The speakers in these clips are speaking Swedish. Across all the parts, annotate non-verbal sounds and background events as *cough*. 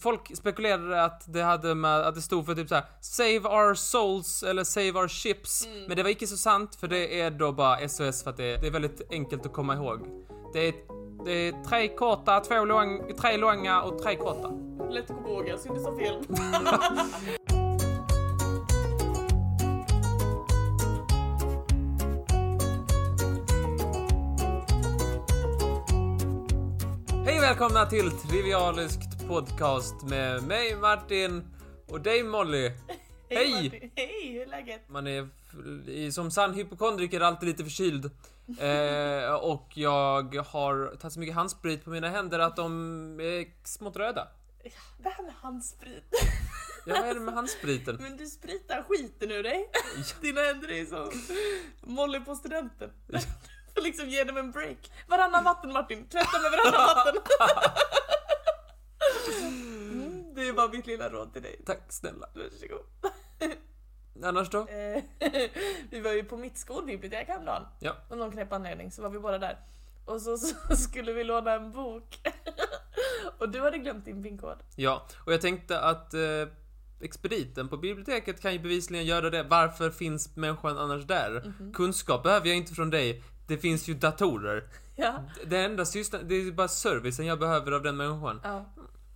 folk spekulerade att det hade med, att det stod för typ så här: Save our souls eller Save our ships. Mm. Men det var inte så sant för det är då bara SOS för att det, det är väldigt enkelt att komma ihåg. Det är, det är tre korta, två lång, tre långa och tre korta. Lätt att komma ihåg, jag synd fel. *laughs* Hej och välkomna till Trivialiskt podcast med mig Martin och dig Molly. *laughs* Hej! Hej, hur är läget? Man är som sann hypokondriker alltid lite förkyld. *laughs* Eh, och jag har tagit så mycket handsprit på mina händer att de är smått röda. Det här med handsprit. Ja, vad är det med handspriten? *laughs* Men du spritar skiten ur dig. Dina händer är som Molly på studenten. Får liksom ge dem en break. Varannan vatten Martin, tvätta med varannan vatten. Mm, det är bara mitt lilla råd till dig. Tack snälla. Varsågod. *laughs* Annars då? Eh, *laughs* vi var ju på mitt skolbibliotek häromdagen. Ja. Av någon knäpp anledning så var vi båda där. Och så, så *laughs* skulle vi låna en bok. och du hade glömt din pinkod. Ja, och jag tänkte att eh, expediten på biblioteket kan ju bevisligen göra det. Varför finns människan annars där? Kunskap behöver jag inte från dig. Det finns ju datorer. Ja. Det enda sysslan, det är bara servicen jag behöver av den människan. ja.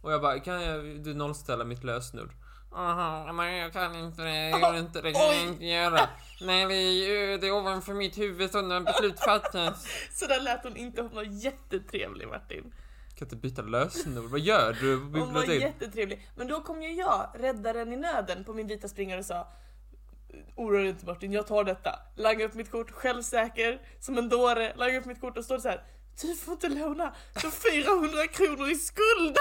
Och jag bara, kan jag, du nollställa mitt lösenord? Aha, men jag kan inte det, jag gör inte det, kan jag inte göra. Nej, det är, ju- det är ovanför mitt huvud så när beslut fattas. *laughs* Så där lät hon inte, hon var jättetrevlig Martin. Kan inte byta lösenord, vad gör du på Hon var biblioteket? jättetrevlig. Men då kom ju jag, räddaren i nöden, på min vita springare och sa Oroa dig inte Martin, jag tar detta. Langa upp mitt kort, självsäker, som en dåre, langa upp mitt kort och står så här. Du får inte låna, du har 400 kronor i skuld!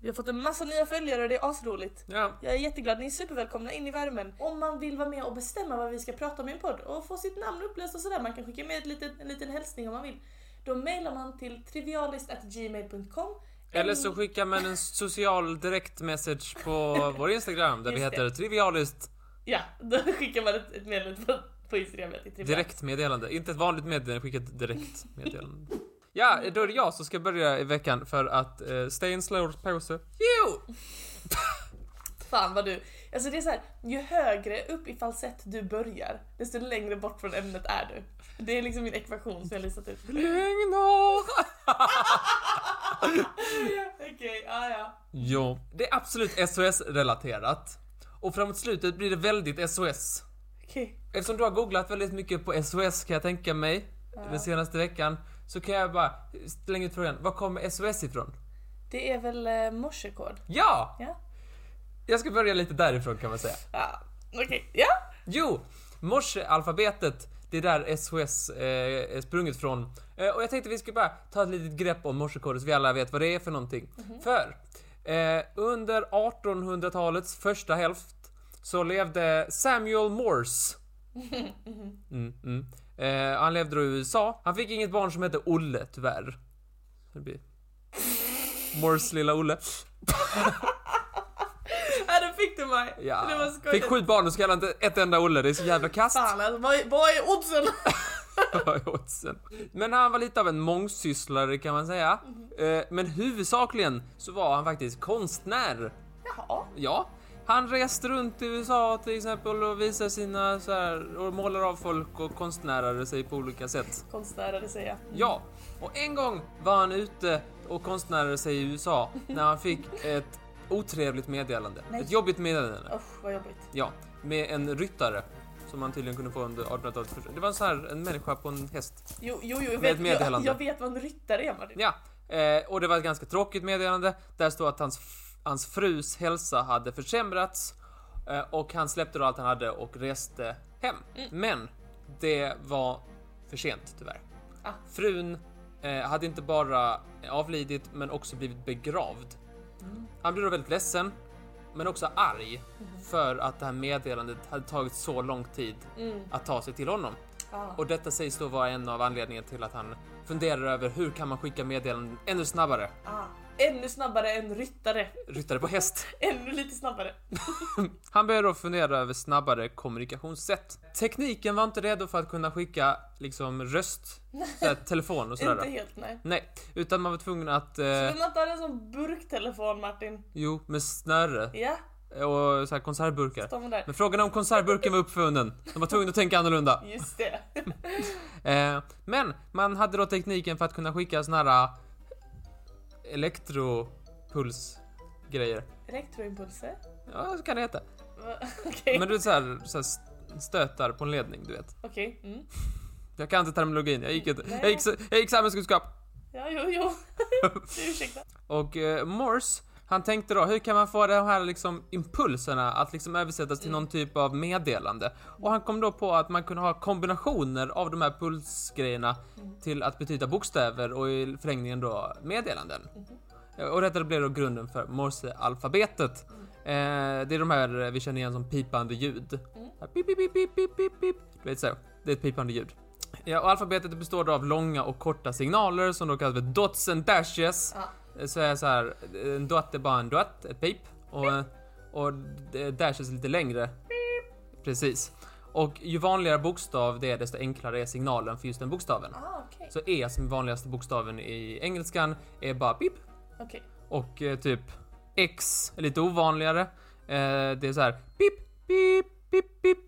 Vi har fått en massa nya följare och det är asroligt. Ja, Jag är jätteglad, ni är supervälkomna in i värmen. Om man vill vara med och bestämma vad vi ska prata om i en podd och få sitt namn uppläst och sådär, man kan skicka med ett litet, en liten hälsning om man vill. Då mailar man till trivialist.gmail.com eller så skickar man en social direktmessage på *laughs* vår Instagram där vi Just det. heter trivialist Ja, då skickar man ett, ett meddelande på, Instagram direktmeddelande. Inte ett vanligt meddelande, skicka ett direkt meddelande. Ja, då är det jag som ska börja i veckan för att eh, stay in slow pause. Jo! Fan vad du... Alltså det är så här, ju högre upp i falsett du börjar, desto längre bort från ämnet är du. Det är liksom min ekvation som jag listat ut. Lögner! *laughs* Okej, ja ja. Jo. Det är absolut SOS-relaterat. Och framåt slutet blir det väldigt SOS. Okej. Eftersom du har googlat väldigt mycket på SOS kan jag tänka mig, den senaste veckan, så kan jag bara slänga ut frågan, var kommer SOS ifrån? Det är väl eh, morsekod? Ja! Ja? Jag ska börja lite därifrån kan man säga. Ja, okej. Ja? Jo! Morsealfabetet, det är där SOS eh, är sprunget från. Eh, och jag tänkte vi skulle bara ta ett litet grepp om morsekoden så vi alla vet vad det är för någonting. För eh, under 1800-talets första hälft så levde Samuel Morse. Mm, mm. Eh, han levde då i USA. Han fick inget barn som hette Olle, tyvärr. Det blir... Morse lilla Olle. *laughs* Ja, då fick du mig. Ja. Det var skojigt. Fick sju barn och så kallade inte ett enda Olle, det är så jävla kast. Fan alltså, vad, är- vad är oddsen? *laughs* Vad är oddsen? Men han var lite av en mångsysslare kan man säga. Eh, Men huvudsakligen så var han faktiskt konstnär. Jaha. Ja, han reste runt i USA till exempel och visade sina så här och målar av folk och konstnärade sig på olika sätt. Konstnärade säger jag. Ja, och en gång var han ute och konstnärade sig i USA *laughs* när han fick ett otrevligt meddelande. Nej. Ett jobbigt meddelande. Usch, vad jobbigt. Ja, med en ryttare som man tydligen kunde få under 1800-talet. Det var sån här, en människa på en häst. Jo, jo, jo jag, vet, jag, jag vet vad en ryttare är Martin. Ja, eh, och det var ett ganska tråkigt meddelande. Där stod att hans, hans frus hälsa hade försämrats eh, och han släppte då allt han hade och reste hem. Men det var för sent tyvärr. Ah. Frun eh, hade inte bara avlidit men också blivit begravd. Han blev då väldigt ledsen men också arg för att det här meddelandet hade tagit så lång tid Mm. att ta sig till honom. Ah. Och detta sägs då vara en av anledningarna till att han funderar över hur kan man skicka meddelanden ännu snabbare. Ah. Ännu snabbare än ryttare. Ryttare på häst. Ännu lite snabbare. *laughs* Han började då fundera över snabbare kommunikationssätt. Tekniken var inte redo för att kunna skicka liksom röst, *laughs* såhär, telefon och Inte sådär. helt nej. Nej, utan man var tvungen att... Eh, Men man tar en sån burktelefon Martin. jo, med snöre Ja, och så här konservburkar. Men frågan är om konservburken var uppfunnen. De var tvungna att tänka annorlunda. Just det. *laughs* Eh, men man hade då tekniken för att kunna skicka såna här elektropulsgrejer. Elektroimpulser? Ja, så kan det heta. *laughs* Okej. Men du vet såhär, så här stötar på en ledning, du vet. Okej. Mm. Jag kan inte terminologin, jag gick inte. Nej. Jag gick, jag gick samhällskunskap. Ja, jo, jo. *laughs* *laughs* Ursäkta. Och eh, Morse, han tänkte då, hur kan man få de här liksom impulserna att liksom översättas till någon typ av meddelande? Och han kom då på att man kunde ha kombinationer av de här pulsgrejerna till att betyda bokstäver och i förlängningen då meddelanden. Och detta blev då grunden för Morse-alfabetet. Eh, det är de här vi känner igen som pipande ljud. Pip, pip, pip, pip, pip, pip, pip. Du vet så, det är ett pipande ljud. Ja, och alfabetet består då av långa och korta signaler som då kallas för dots and dashes. Ja. Så är så här, en dot är bara en dot, ett pip. Och, och dashes lite längre. Precis. Och ju vanligare bokstav det är, desto enklare är signalen för just den bokstaven. Ah, okej. Så E som är vanligaste bokstaven i engelskan är bara pip. Okej. Och eh, typ X är lite ovanligare. Eh, det är så här pip, pip, pip, pip.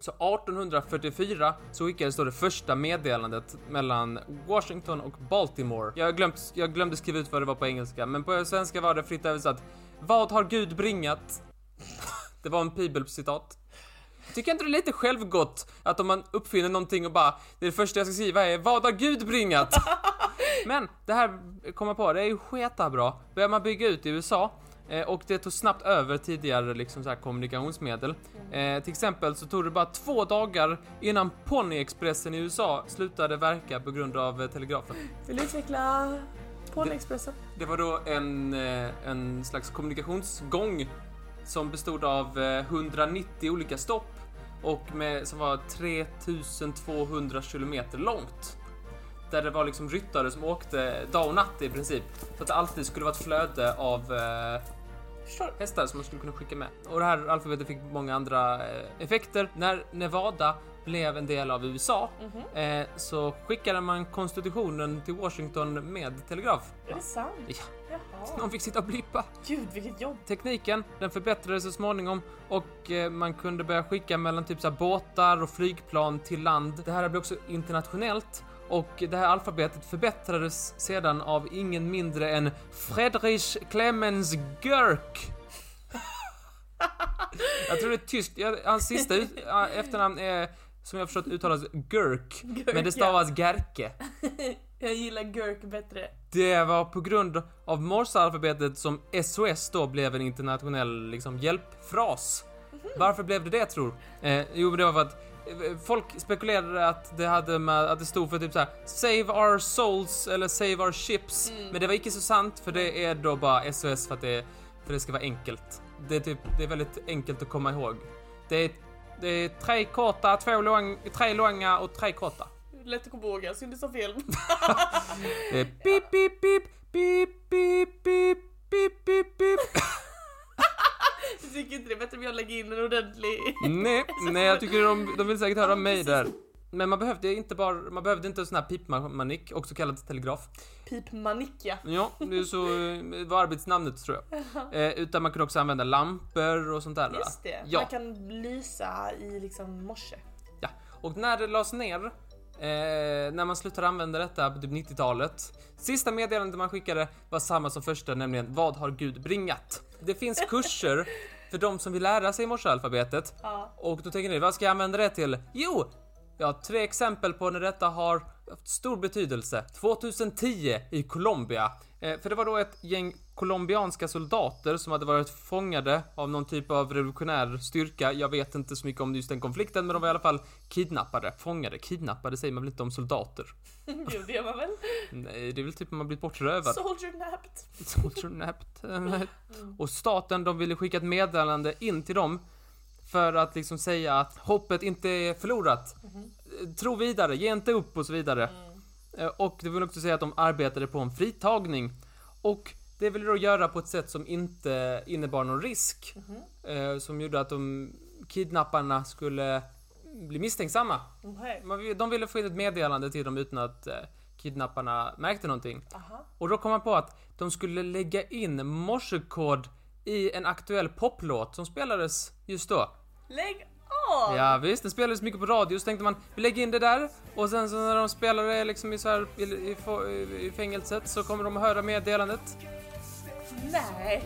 Så 1844 så skickades då det första meddelandet mellan Washington och Baltimore. Jag, glömt, jag glömde skriva ut vad det var på engelska, men på svenska var det fritt översatt. Vad har Gud bringat? *laughs* Det var en bibelcitat. Tycker inte det är lite självgott att om man uppfinner någonting och bara det första jag ska skriva är vad har Gud bringat? *laughs* Men det här kommer på, det är ju sketa bra. Börjar man bygga ut i USA eh, och det tog snabbt över tidigare liksom så här kommunikationsmedel. Eh, till exempel så tog det bara två dagar innan Ponyexpressen i USA slutade verka på grund av eh, telegrafen. Vill du utveckla Ponyexpressen? Det var då en, eh, en slags kommunikationsgång som bestod av eh, 190 olika stopp och med, som var 3200 kilometer långt. Där det var liksom ryttare som åkte dag och natt i princip. Så att det alltid skulle vara ett flöde av eh, hästar som man skulle kunna skicka med. Och det här alfabetet fick många andra eh, effekter. När Nevada blev en del av USA Mhm. eh, så skickade man konstitutionen till Washington med telegraf. Är det sant? Ja. Jaha. Någon fick sitta och blippa. Gud, vilket jobb. Tekniken, den förbättrades så småningom och eh, man kunde börja skicka mellan typ så båtar och flygplan till land. Det här blev också internationellt och det här alfabetet förbättrades sedan av ingen mindre än Friedrich Clemens Görk. *laughs* Jag tror det är tyskt. Ja, Hans sista ut, *laughs* ja, efternamn är som jag förstått uttalas Görk, men det Görk, stavas Gerke. *laughs* Jag gillar Gurk bättre. Det var på grund av Morse-alfabetet som SOS då blev en internationell liksom, hjälpfras. Varför blev det det tror? Eh, jo, det var för att folk spekulerade att det hade med, att det stod för typ så här: Save our souls eller Save our ships. Mm. Men det var inte så sant för det är då bara SOS för att det, för det ska vara enkelt. Det är typ, det är väldigt enkelt att komma ihåg. Det är, det är tre korta, två lång, tre långa och tre korta. Lätt att komma ihåg, jag synd sa fel. Det är pip, pip, pip, pip, pip, pip, pip, pip, pip. Jag tycker inte det är bättre om jag lägger in en ordentlig... Nej, *laughs* nej, jag tycker de, de vill säkert höra mig där. Men man behövde inte bara, man behövde inte en sån här pipmanik, också kallad telegraf. Pipmanicka. Ja, det är så, det var arbetsnamnet tror jag. *laughs* Eh, utan man kunde också använda lampor och sånt där. Just det, Ja. man kan lysa i liksom morse. Ja, och när det lades ner, eh, när man slutade använda detta på typ 90-talet, sista meddelandet man skickade var samma som första, nämligen Vad har Gud bringat? Det finns kurser för de som vill lära sig morsealfabetet Ja. och då tänker ni, vad ska jag använda det till? Jo! Jag har tre exempel på när detta har haft stor betydelse. 2010 i Colombia. Eh, för det var då ett gäng colombianska soldater som hade varit fångade av någon typ av revolutionär styrka. Jag vet inte så mycket om just den konflikten, men de var i alla fall kidnappade. Fångade, kidnappade säger man väl inte om soldater? *laughs* Jo, det gör man väl? Nej, det är väl typ man blivit bortrövad. Soldier napped. Soldier napped. *laughs* Och staten, de ville skicka ett meddelande in till dem för att liksom säga att hoppet inte är förlorat. Tro vidare, ge inte upp och så vidare. Eh, Och det vill också säga att de arbetade på en fritagning. Och det ville de göra på ett sätt som inte innebar någon risk. Mhm. Eh, som gjorde att de kidnapparna skulle bli misstänksamma. Vill- De ville få in ett meddelande till dem utan att eh, kidnapparna märkte någonting. Aha. Och då kom man på att de skulle lägga in morsekod i en aktuell poplåt som spelades just då. Lägg av! Ja visst, den spelades mycket på radio så tänkte man vi lägger in det där och sen så när de spelar det liksom i, så här, i, i, i fängelset så kommer de att höra meddelandet. Nej!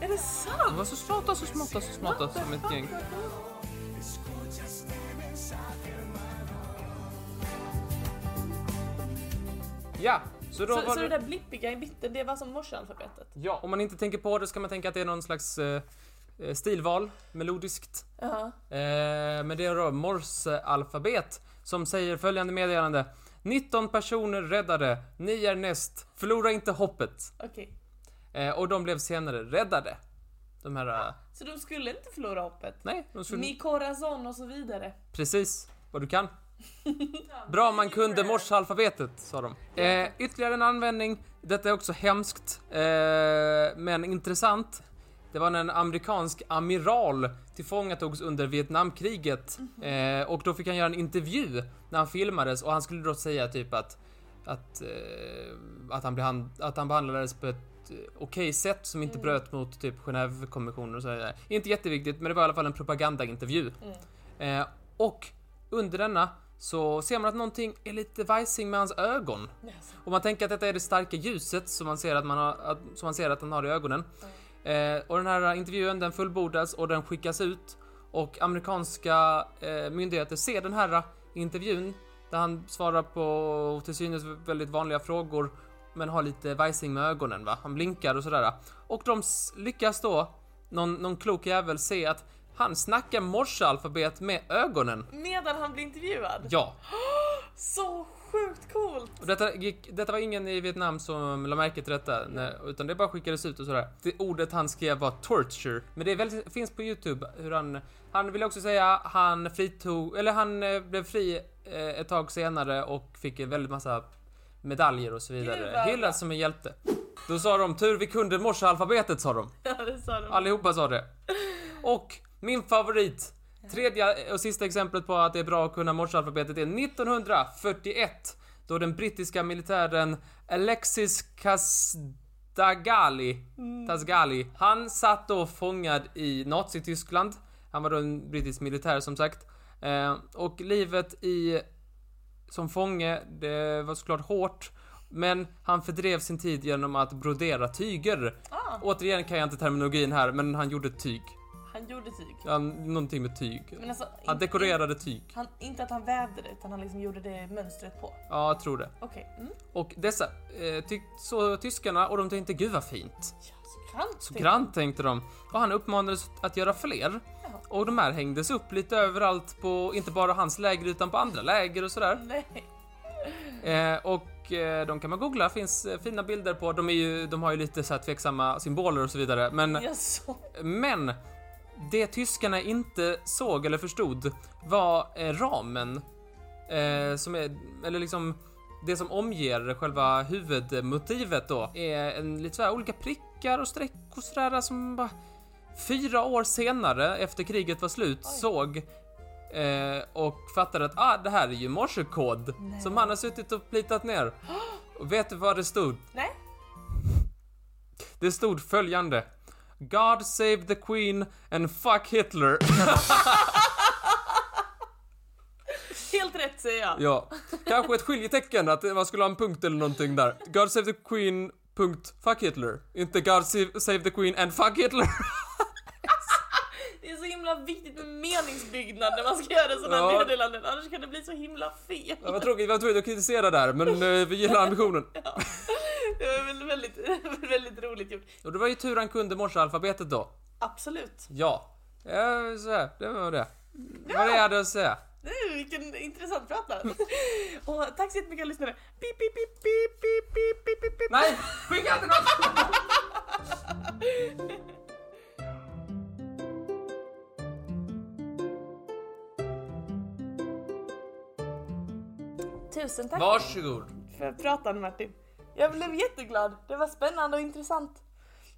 Är det De sant? var så smarta, så smarta, så smarta som ett gäng. Ja, så då Så, var så det... det där blippiga i mitten, det var som morsealfabetet? Ja, om man inte tänker på det ska man tänka att det är någon slags eh, eh, stilval, melodiskt. Ja. Eh, men det är då morsealfabet som säger följande meddelande. 19 personer räddade, ni är näst, förlora inte hoppet. Okej. Eh, och de blev senare räddade. De här... eh, Så de skulle inte förlora hoppet? nej, de skulle... Mi corazon och så vidare. Precis, vad du kan. *laughs* Bra man kunde morsealfabetet, sa de. Eh, ytterligare en användning, detta är också hemskt, eh, men intressant. Det var när en amerikansk amiral tillfångatogs under Vietnamkriget eh, och då fick han göra en intervju när han filmades och han skulle då säga typ att att, eh, att, han, att han behandlades på ett eh, okej sätt som inte bröt mot typ Genèvekonventionen och sådär. Inte jätteviktigt, men det var i alla fall en propagandaintervju. Eh, och under denna så ser man att någonting är lite vajsing med hans ögon. Yes. Och man tänker att detta är det starka ljuset som man ser att, man har, att, som man ser att han har i ögonen. Eh, och den här intervjun den fullbordas och den skickas ut. Och amerikanska eh, myndigheter ser den här intervjun där han svarar på till synes väldigt vanliga frågor men har lite vajsing med ögonen va. Han blinkar och sådär. Och de lyckas då, någon, någon klok jävel, se att han snackar morsealfabet med ögonen. Medan han blir intervjuad? Ja. *gasps* Så sjukt coolt! Och detta, gick, detta var ingen i Vietnam som la märke till detta, nej, utan det bara skickades ut och sådär. Det ordet han skrev var torture, men det är väldigt, finns på Youtube hur han... Han vill också säga han fritog, eller han eh, blev fri eh, ett tag senare och fick en väldigt massa medaljer och så vidare. Hyllad bra. som en hjälte. Då sa de tur vi kunde morsealfabetet sa de. *laughs* Ja, det sa de. Allihopa sa det. Och min favorit, tredje och sista exemplet på att det är bra att kunna morsealfabetet är 1941. Då den brittiska militären Alexis Kasdagali, Tasgali, han satt då fångad i Nazityskland. Han var då en brittisk militär som sagt. Eh, och livet i som fånge, det var såklart hårt. Men han fördrev sin tid genom att brodera tyger. Ah, Återigen kan jag inte terminologin här, men han gjorde tyg. han gjorde tyg. Ja, någonting med tyg. Men alltså, Han inte- dekorerade tyg. Han, inte att han vävde det, utan han liksom gjorde det mönstret på. Ja, jag tror det. Okej. Mm. Och dessa eh, tyck, så tyskarna och de tänkte gud vad fint. Ja, grant. Så grant tänkte de. Och han uppmanades att göra fler. Jaha. Och de här hängdes upp lite överallt på, inte bara hans läger utan på andra läger och sådär. Nej. Eh, och eh, de kan man googla, finns eh, fina bilder på. De, är ju, de har ju lite så här tveksamma symboler och så vidare. Men så. Men det tyskarna inte såg eller förstod var eh, ramen. Eh, som är, eller liksom det som omger själva huvudmotivet då är en, lite så olika prickar och streck och sådär som bara fyra år senare efter kriget var slut Oj. såg eh, och fattade att ah, det här är ju morsekod Nej. som han har suttit och plitat ner. *gasps* Och vet du vad det stod? Nej. Det stod följande. God save the Queen and fuck Hitler. *laughs* Helt rätt säger jag. ja, kanske ett skiljetecken att man skulle ha en punkt eller någonting där. God save the Queen, punkt, fuck Hitler. Inte God save, save the Queen and fuck Hitler. *laughs* Det är så himla viktigt med meningsbyggnad när man ska göra sådana här Ja. meddelanden, annars kan det bli så himla fel. Ja, vad tråkigt, vi var tvungna att kritisera där, men eh, vi gillar *laughs* ambitionen. *laughs* Det var väl väldigt, väldigt roligt gjort. Och det var ju tur han kunde morsealfabetet då. Absolut. Ja. Ja, så här, det var det. Vad var det jag hade att säga. Mm, vilken intressant prata. *laughs* Och tack så jättemycket lyssnare. Pip, pip, pip, pip, pip, pip, pip, pip. Nej, skicka inte något! *laughs* Tusen tack. Varsågod. För pratan Martin. Jag blev jätteglad. Det var spännande och intressant.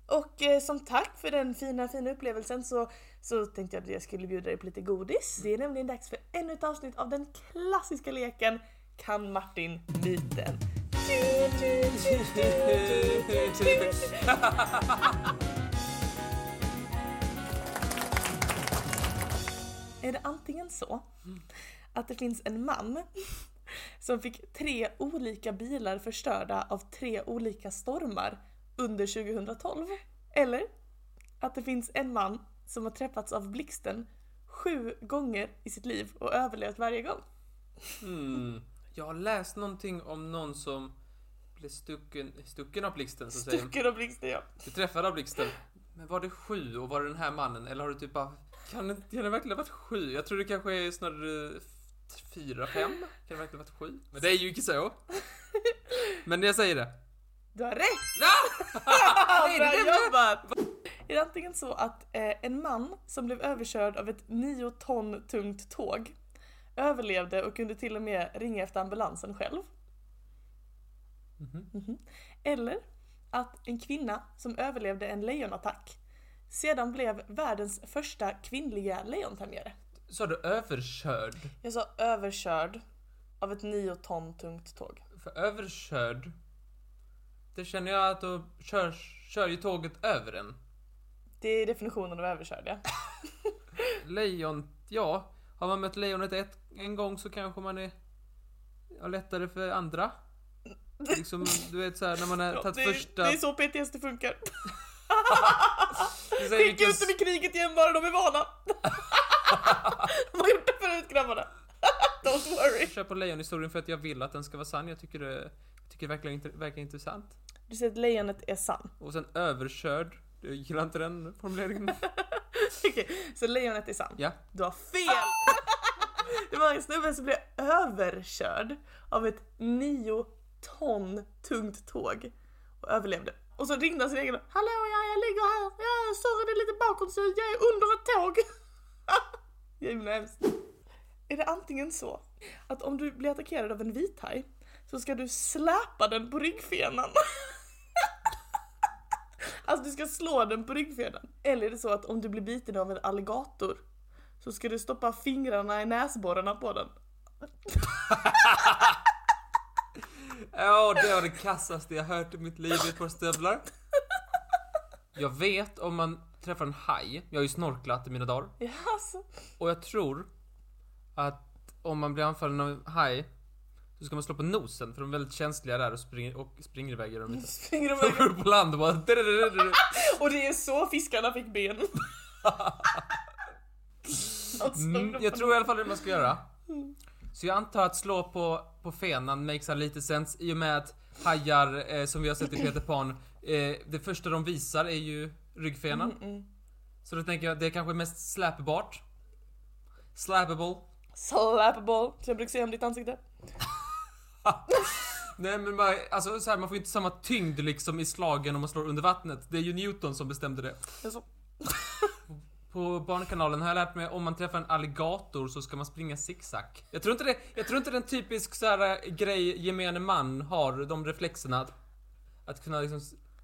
Och eh, som tack för den fina, fina upplevelsen så så tänkte jag att jag skulle bjuda dig på lite godis. Det är nämligen dags för ännu ett avsnitt av den klassiska leken Kan Martin myten? *laughs* Är det antingen så att det finns en man som fick tre olika bilar förstörda av tre olika stormar under 2012. Eller att det finns en man som har träffats av blixten sju gånger i sitt liv och överlevt varje gång. Hmm. Jag har läst någonting om någon som blev stucken, stucken av blixten så. Stucken av blixten ja. Du träffade av blixten. Men var det sju och var det den här mannen? Eller har du typ bara... Kan det, kan det verkligen ha varit sju? Jag tror det kanske är snarare fyra, fem. Kan det verkligen ha varit sju? Men det är ju inte så. *laughs* Men jag säger det. Du har rätt! Ja! *laughs* Bra jobbat! Är det antingen så att eh, en man som blev överkörd av ett 9 ton tungt tåg överlevde och kunde till och med ringa efter ambulansen själv? Mhm. Eller att en kvinna som överlevde en lejonattack sedan blev världens första kvinnliga lejontämjare. Så du överkörd? Jag sa överkörd av ett 9 ton tungt tåg. För överkörd... Det känner jag att då kör, kör ju tåget över en. Det är definitionen av överkörd ja. *laughs* Lejon, ja. Har man mött lejonet ett, en gång så kanske man är ja, lättare för andra. Liksom, du vet såhär när man har Ja, tagit det, första... det är så PTSD funkar. *laughs* Skicka vilken- ut dem i kriget igen bara de är vana. *laughs* de har gjort det förut grabbarna. Don't worry. Jag kör på lejonhistorien för att jag vill att den ska vara sann. Jag tycker det, jag tycker det verkar, verkar intressant. Du säger att lejonet är sann. Och sen överkörd. Jag gillar inte den formuleringen. *laughs* Okej, så lejonet är sann. Ja. Du har fel! *laughs* Det var en snubbe som blev överkörd av ett nio ton tungt tåg och överlevde. Och så ringde han sin egen Hallå ja, jag ligger här. Ja, sorry det är lite bakåt så jag är under ett tåg. *laughs* Jävla hemskt. Är det antingen så att om du blir attackerad av en vithaj så ska du släpa den på ryggfenan. Alltså du ska slå den på ryggfenan. Eller är det så att om du blir biten av en alligator så ska du stoppa fingrarna i näsborrarna på den. *laughs* Ja, det var det kassaste jag hört i mitt liv i ett par stövlar. Jag vet om man träffar en haj, jag har ju snorklat i mina dagar, alltså. och jag tror att om man blir anfallen av en haj så ska man slå på nosen för de är väldigt känsliga där och springer, och springer iväg gör de inte. *laughs* Springer de De iväg. upp på land och bara... *laughs* Och det är så fiskarna fick ben. Slog *laughs* Mm, jag tror i alla fall det man ska göra. Så jag antar att slå på, på fenan makes a lite sense i och med att hajar, eh, som vi har sett i Peter Pan, eh, det första de visar är ju ryggfenan. Mm, Så då tänker jag det är kanske mest släpbart. Slappable. Slappable, som jag brukar säga om ditt ansikte. Nej men bara, alltså så här, man får inte samma tyngd liksom i slagen om man slår under vattnet. Det är ju Newton som bestämde det. Alltså, På Barnkanalen har jag lärt mig om man träffar en alligator så ska man springa zigzag. Jag tror inte det, jag tror inte det är en typisk så här eh, grej gemene man har, de reflexerna att, att kunna liksom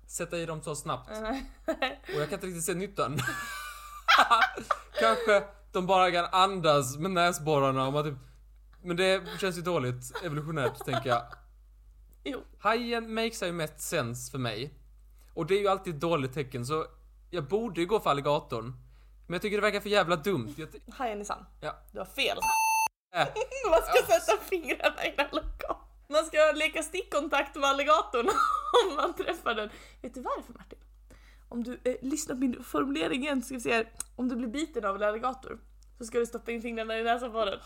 sätta i dem så snabbt. *laughs* Och jag kan inte riktigt se nyttan. *laughs* Kanske de bara kan andas med näsborrarna och man typ men det känns ju dåligt evolutionärt, tänker jag. jo. Hajen makes ju mest sense för mig. Och det är ju alltid ett dåligt tecken, så jag borde ju gå för alligatorn. Men jag tycker det verkar för jävla dumt. Jag ty- Hajen är sann. ja. Du har fel. Äh, *laughs* Man ska sätta fingrarna i en alligator. Man ska leka stickkontakt med alligatorn *laughs* om man träffar den. Vet du varför Martin? Om du eh, lyssnar på min formulering igen ska vi se här. Om du blir biten av en alligator så ska du stoppa in fingrarna i näsan på den.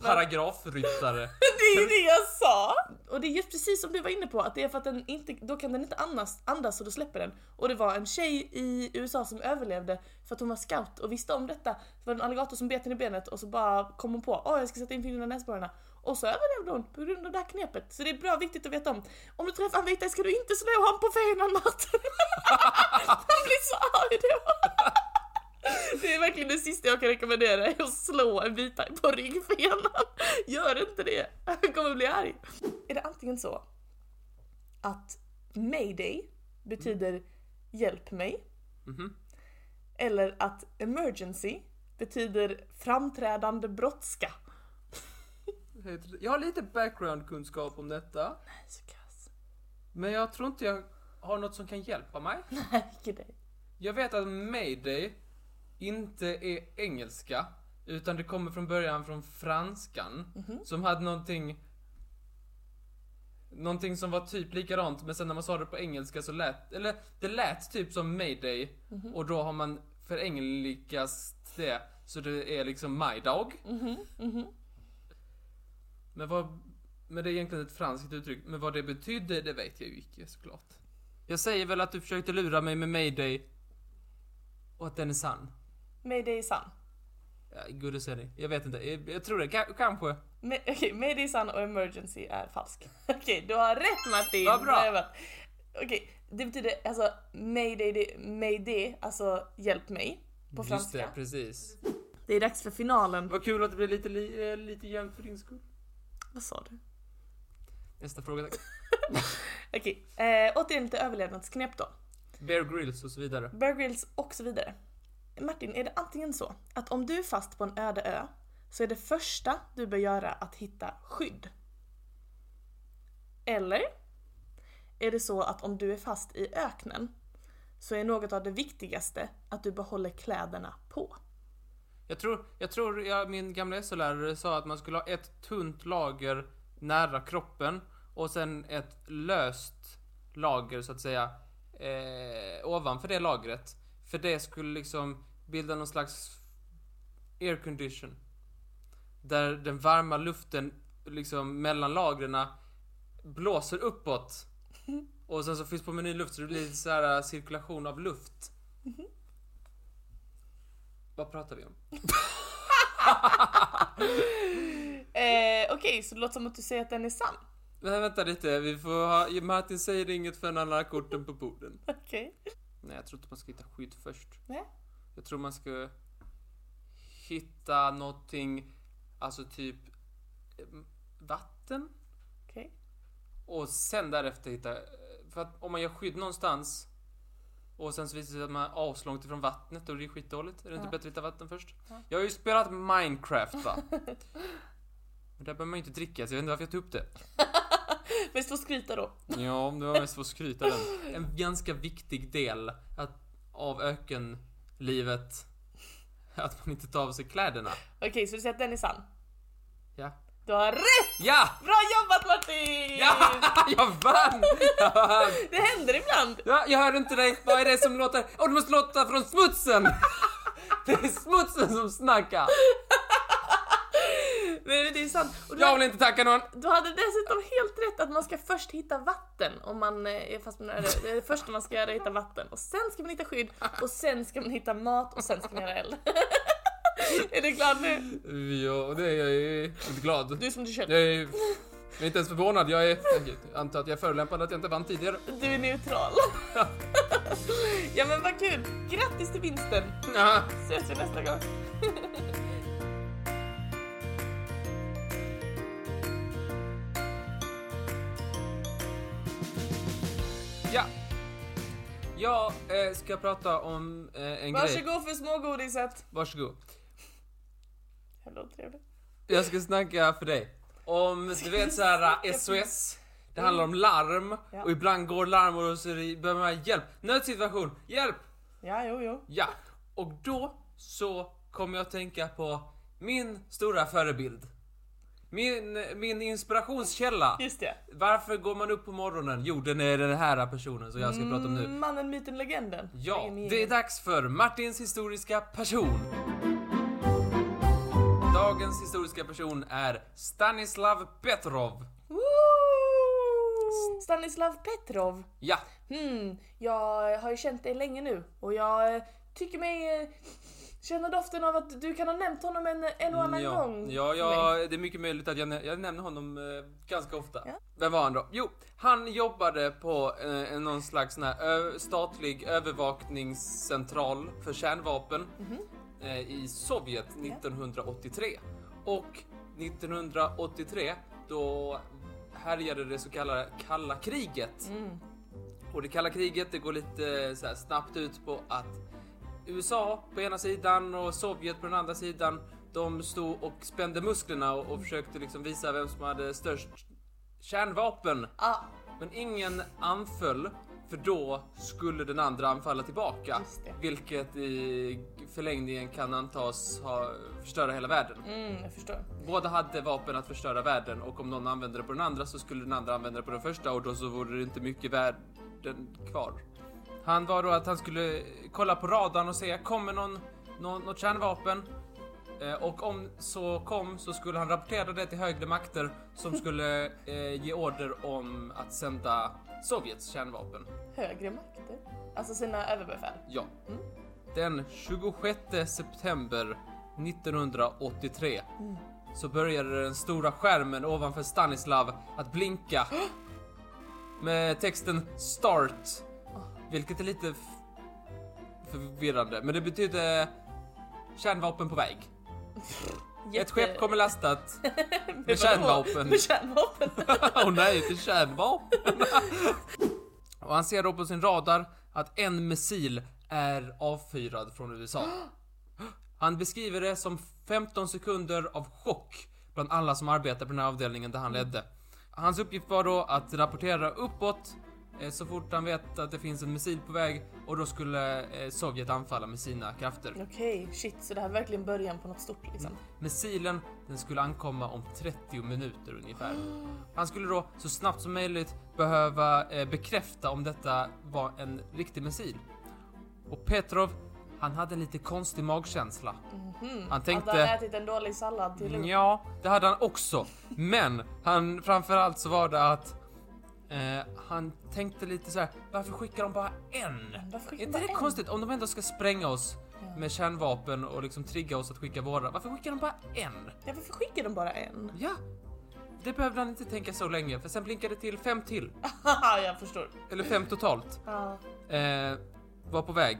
Paragrafryttare. *laughs* Det är ju det jag sa! Och det är just precis som du var inne på, att det är för att den inte, då kan den inte andas, andas och då släpper den. Och det var en tjej i USA som överlevde för att hon var scout och visste om detta. Det var en alligator som bet henne i benet och så bara kom hon på åh jag ska sätta in fingrarna i näsborrarna. Och så överlevde hon på grund av det här knepet. Så det är bra viktigt att veta om. Om du träffar en vita ska du inte slå han på fenan Martin. *laughs* Han blir så arg då. Det är verkligen det sista jag kan rekommendera, är att slå en vita på ryggfenan. Gör inte det, han kommer bli arg. Är det antingen så att mayday betyder hjälp mig. Mhm. Eller att emergency betyder framträdande det- Jag har lite background-kunskap om detta. Nej, så kass. Men jag tror inte jag har något som kan hjälpa mig. Nej, dig. Jag vet att mayday inte är engelska, utan det kommer från början från franskan, som hade någonting Någonting som var typ likadant, men sen när man sa det på engelska så lät, eller det lät typ som mayday, och då har man förengelskast det, så det är liksom my dog. Men vad, men det är egentligen ett franskt uttryck, men vad det betydde, det vet jag ju icke såklart. Jag säger väl att du försökte lura mig med mayday, och att den är sann. Mayday sann. Ja, as any. Jag vet inte. Jag, jag tror det. Ka- kanske. Okej, mayday är sann och emergency är falsk. *laughs* Okej, du har rätt Martin! Vad bra. Okej, det betyder alltså mayday, det, mayday, alltså hjälp mig på Just franska. det, precis. Det är dags för finalen. Vad kul att det blir lite, li, eh, lite jämnt för din skull. Vad sa du? Nästa fråga tack. *laughs* Okej, eh, återigen lite överlevnadsknep då. Bear Grylls och så vidare. Bear Grylls och så vidare. Martin, är det antingen så att om du är fast på en öde ö så är det första du bör göra att hitta skydd? Eller är det så att om du är fast i öknen så är något av det viktigaste att du behåller kläderna på? Jag tror, jag tror jag, min gamla SO-lärare sa att man skulle ha ett tunt lager nära kroppen och sen ett löst lager så att säga eh, ovanför det lagret. För det skulle liksom bilda någon slags air condition. Där den varma luften liksom mellan lagren blåser uppåt. *laughs* Och sen så fylls på med ny luft så det blir lite så här cirkulation av luft. *laughs* Vad pratar vi om? *laughs* Eh, Okej, så det låter som att du säger att den är sann. Men vänta lite, vi får ha... Martin säger inget förrän han har korten på borden. Okej. Nej, jag tror inte man ska hitta skydd först. Nej. Jag tror man ska hitta någonting, alltså typ eh, vatten. Okej. Och sen därefter hitta... För att om man gör skydd någonstans och sen så visar det sig att man är avslångt ifrån vattnet, då är det ju skitdåligt. Är det inte Ja. bättre att hitta vatten först? Ja. Jag har ju spelat Minecraft va? *laughs* Men där behöver man ju inte dricka, så jag vet inte varför jag tog upp det. *laughs* Bäst att skryta då. Ja, det var mest för att skryta den. En ganska viktig del att, av ökenlivet, att man inte tar av sig kläderna. Okej, så du säger att den är sann? Ja. Du har rätt! Ja! Bra jobbat Martin! Ja! *laughs* Jag vann! Jag vann! *laughs* Det händer ibland. Ja, jag hör inte dig. Vad är det som låter? Åh, det måste låta från smutsen! *laughs* Det är smutsen som snackar. Men det är sant. Och Jag vill inte tacka någon. du hade dessutom helt rätt att man ska först hitta vatten om man eh, är fast med det första man ska göra hitta vatten. Och sen ska man hitta skydd och sen ska man hitta mat och sen ska man göra eld. *laughs* är du glad nu? Ja, det är jag är inte glad. Du är som du känner. Jag är, jag är inte ens förvånad. Jag, är, jag antar att jag är förolämpad att jag inte vann tidigare. Du är neutral. *laughs* ja men vad kul. Grattis till vinsten. Ja. Ses vi nästa gång. *laughs* Jag eh, ska prata om eh, en grej. Varsågod för smågodiset. Varsågod. Jävla. Jag ska snacka för dig. Om, du vet såhär SOS. Det handlar om larm Ja. och ibland går larm och så är det- behöver man hjälp. Nödsituation, hjälp! Ja, jo, jo. Ja, och då så kommer jag att tänka på min stora förebild. Min, min inspirationskälla. Just det. Varför går man upp på morgonen? Jo, den är den här personen som jag ska prata om nu. Mm, Mannen, myten, legenden. Ja, det är dags för Martins historiska person. Dagens historiska person är Stanislav Petrov. Woo! Stanislav Petrov. Ja, Hmm, jag har ju känt dig länge nu och jag eh, tycker mig eh, känna doften av att du kan ha nämnt honom en, en och annan ja, gång. ja, ja det är mycket möjligt att jag, nä- jag nämner honom eh, ganska ofta. Ja. Vem var han då? Jo, han jobbade på eh, någon slags här, statlig övervakningscentral för kärnvapen Mhm. eh, i Sovjet 1983. Och 1983 då härjade det så kallade kalla kriget. Mm. Och det kalla kriget det går lite så här snabbt ut på att USA på ena sidan och Sovjet på den andra sidan de stod och spände musklerna och, och försökte liksom visa vem som hade störst kärnvapen. Ah, Men ingen anföll för då skulle den andra anfalla tillbaka. Vilket i förlängningen kan antas ha förstöra hela världen. mm, jag förstår. Båda hade vapen att förstöra världen och om någon använde det på den andra så skulle den andra använda det på den första och då så vore det inte mycket världen kvar. Han var då att han skulle kolla på radarn och se, kommer någon, någon, något kärnvapen? Eh, och om så kom så skulle han rapportera det till högre makter som *laughs* skulle eh, ge order om att sända Sovjets kärnvapen. Högre makter? Alltså sina överbefäl? Ja. Den 26 september 1983 så började den stora skärmen ovanför Stanislav att blinka *gasps* med texten START. Vilket är lite förvirrande, men det betyder kärnvapen på väg. Ett skepp kommer lastat *laughs* med kärnvapen. Med kärnvapen? *laughs* Åh nej, inte kärnvapen! *laughs* och han ser då på sin radar att en missil är avfyrad från USA. *gasps* Han beskriver det som 15 sekunder av chock bland alla som arbetar på den här avdelningen där han ledde. Hans uppgift var då att rapportera uppåt eh, så fort han vet att det finns en missil på väg och då skulle eh, Sovjet anfalla med sina krafter. Okej, shit, så det här är verkligen början på något stort liksom. Missilen den skulle ankomma om 30 minuter ungefär. *gasps* Han skulle då så snabbt som möjligt behöva eh, bekräfta om detta var en riktig missil. Och Petrov, han hade en lite konstig magkänsla. Mhm. Han tänkte- Att han ätit en dålig sallad till lunch. Ja, det hade han också. Men han framförallt så var det att eh, han tänkte lite så här: varför skickar de bara en? Är inte det en? konstigt om de ändå ska spränga oss Ja. med kärnvapen och liksom trigga oss att skicka våra? Varför skickar de bara en? Ja, varför skickar de bara en? Ja, det behövde han inte tänka så länge för sen blinkade det till fem till. *laughs* Jag förstår. Eller fem totalt. Ja. Eh, var på väg.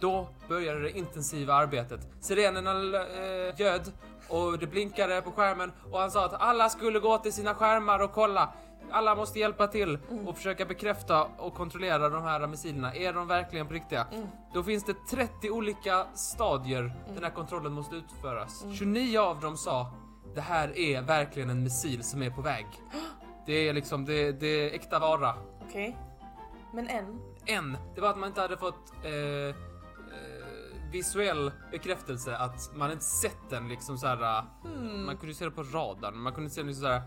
Då började det intensiva arbetet. Sirenerna eh, ljöd och det blinkade på skärmen och han sa att alla skulle gå till sina skärmar och kolla. Alla måste hjälpa till och försöka bekräfta och kontrollera de här missilerna. Är de verkligen på riktiga? Mm. Då finns det 30 olika stadier den här kontrollen måste utföras. 29 av dem sa det här är verkligen en missil som är på väg. *gasps* Det är liksom, det, det är äkta vara. Okej. Men en? En, det var att man inte hade fått eh, eh, visuell bekräftelse att man inte sett den liksom så här. Hmm. Man kunde se det på radarn, man kunde se den liksom så här.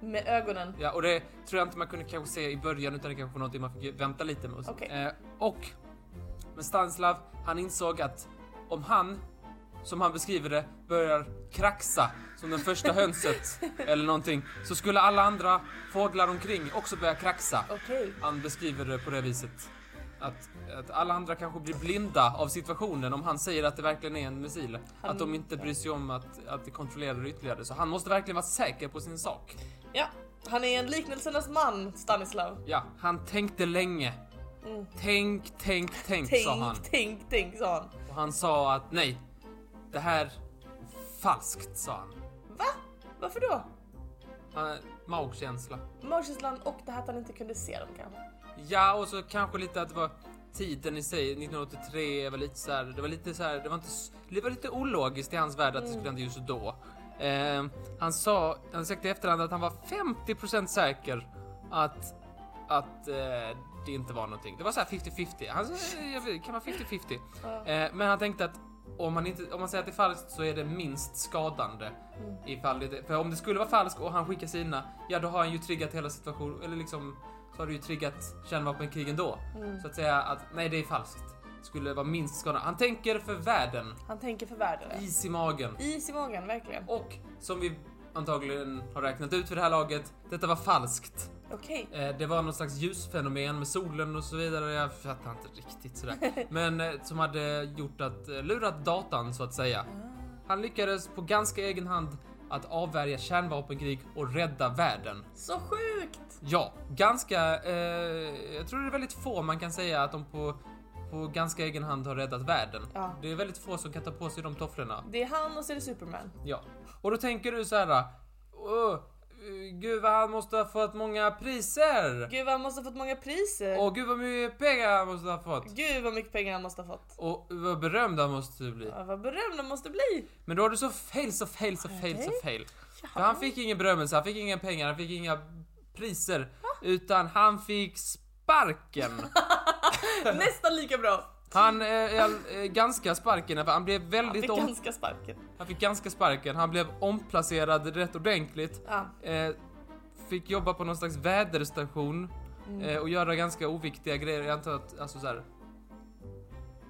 Med ögonen? Ja, och det tror jag inte man kunde kanske se i början utan det kanske var någonting man fick vänta lite med. Okej. Eh, och men Stanislav, han insåg att om han, som han beskriver det, börjar kraxa som den första hönset *laughs* eller någonting, så skulle alla andra fåglar omkring också börja kraxa. Okej. Han beskriver det på det viset. Att, att alla andra kanske blir blinda av situationen om han säger att det verkligen är en missil. Han- Att de inte bryr sig om att, att det kontrollerar ytterligare. Så han måste verkligen vara säker på sin sak. Ja, han är en liknelsernas man, Stanislav. Ja, han tänkte länge. Mm. Tänk, tänk, tänk, Tänk, sa han. tänk, tänk, sa han. Och han sa att nej, det här är falskt, sa han. Va? Varför då? han magkänsla. Magkänslan och det här att han inte kunde se dem kanske. Ja, och så kanske lite att det var tiden i sig, 1983 var lite så här, det var lite så här, det var inte, det var lite ologiskt i hans värld att det skulle hända just då. Eh, han sa, han sagt i efterhand att han var 50% säker att, att eh, det inte var någonting. Det var så här 50-50. Han sa, eh, kan vara 50-50. Ja. Eh, men han tänkte att om man, inte, om man säger att det är falskt så är det minst skadande. Ifall det, för om det skulle vara falskt och han skickar sina, ja då har han ju triggat hela situationen, eller liksom så har du ju triggat kärnvapenkrig ändå. Mm. Så att säga att nej, det är falskt. Skulle vara minst skadande. Han tänker för världen. Han tänker för världen. Is i magen. Is i magen, verkligen. Och som vi antagligen har räknat ut för det här laget, detta var falskt. Okej. Eh, det var något slags ljusfenomen med solen och så vidare. Jag fattar inte riktigt sådär. *laughs* Men eh, som hade gjort att, eh, lurat datan så att säga. Han lyckades på ganska egen hand att avvärja kärnvapenkrig och rädda världen. Så sjukt! Ja, ganska... Eh, jag tror det är väldigt få man kan säga att de på, på ganska egen hand har räddat världen. Ja. Det är väldigt få som kan ta på sig de tofflorna. Det är han och så är det Superman. Ja. Och då tänker du så här. "Åh, gud vad han måste ha fått många priser! Gud vad han måste ha fått många priser. Och gud vad mycket pengar han måste ha fått! Gud vad mycket pengar han måste ha fått. Och vad berömd han måste bli. Ja, vad berömd han måste bli. Men då har du så fel, så fel, så fel, så fel. För Jaha. han fick ingen berömmelse, han fick inga pengar, han fick inga priser. Utan han fick sparken. *laughs* Nästan lika bra. Han eh, är eh, ganska sparken, han blev Han väldigt fick om... ganska sparken. Han fick ganska sparken, han blev omplacerad rätt ordentligt. Ja. Eh, fick jobba på någon slags väderstation Mm. eh, och göra ganska oviktiga grejer. Jag antar att, alltså såhär...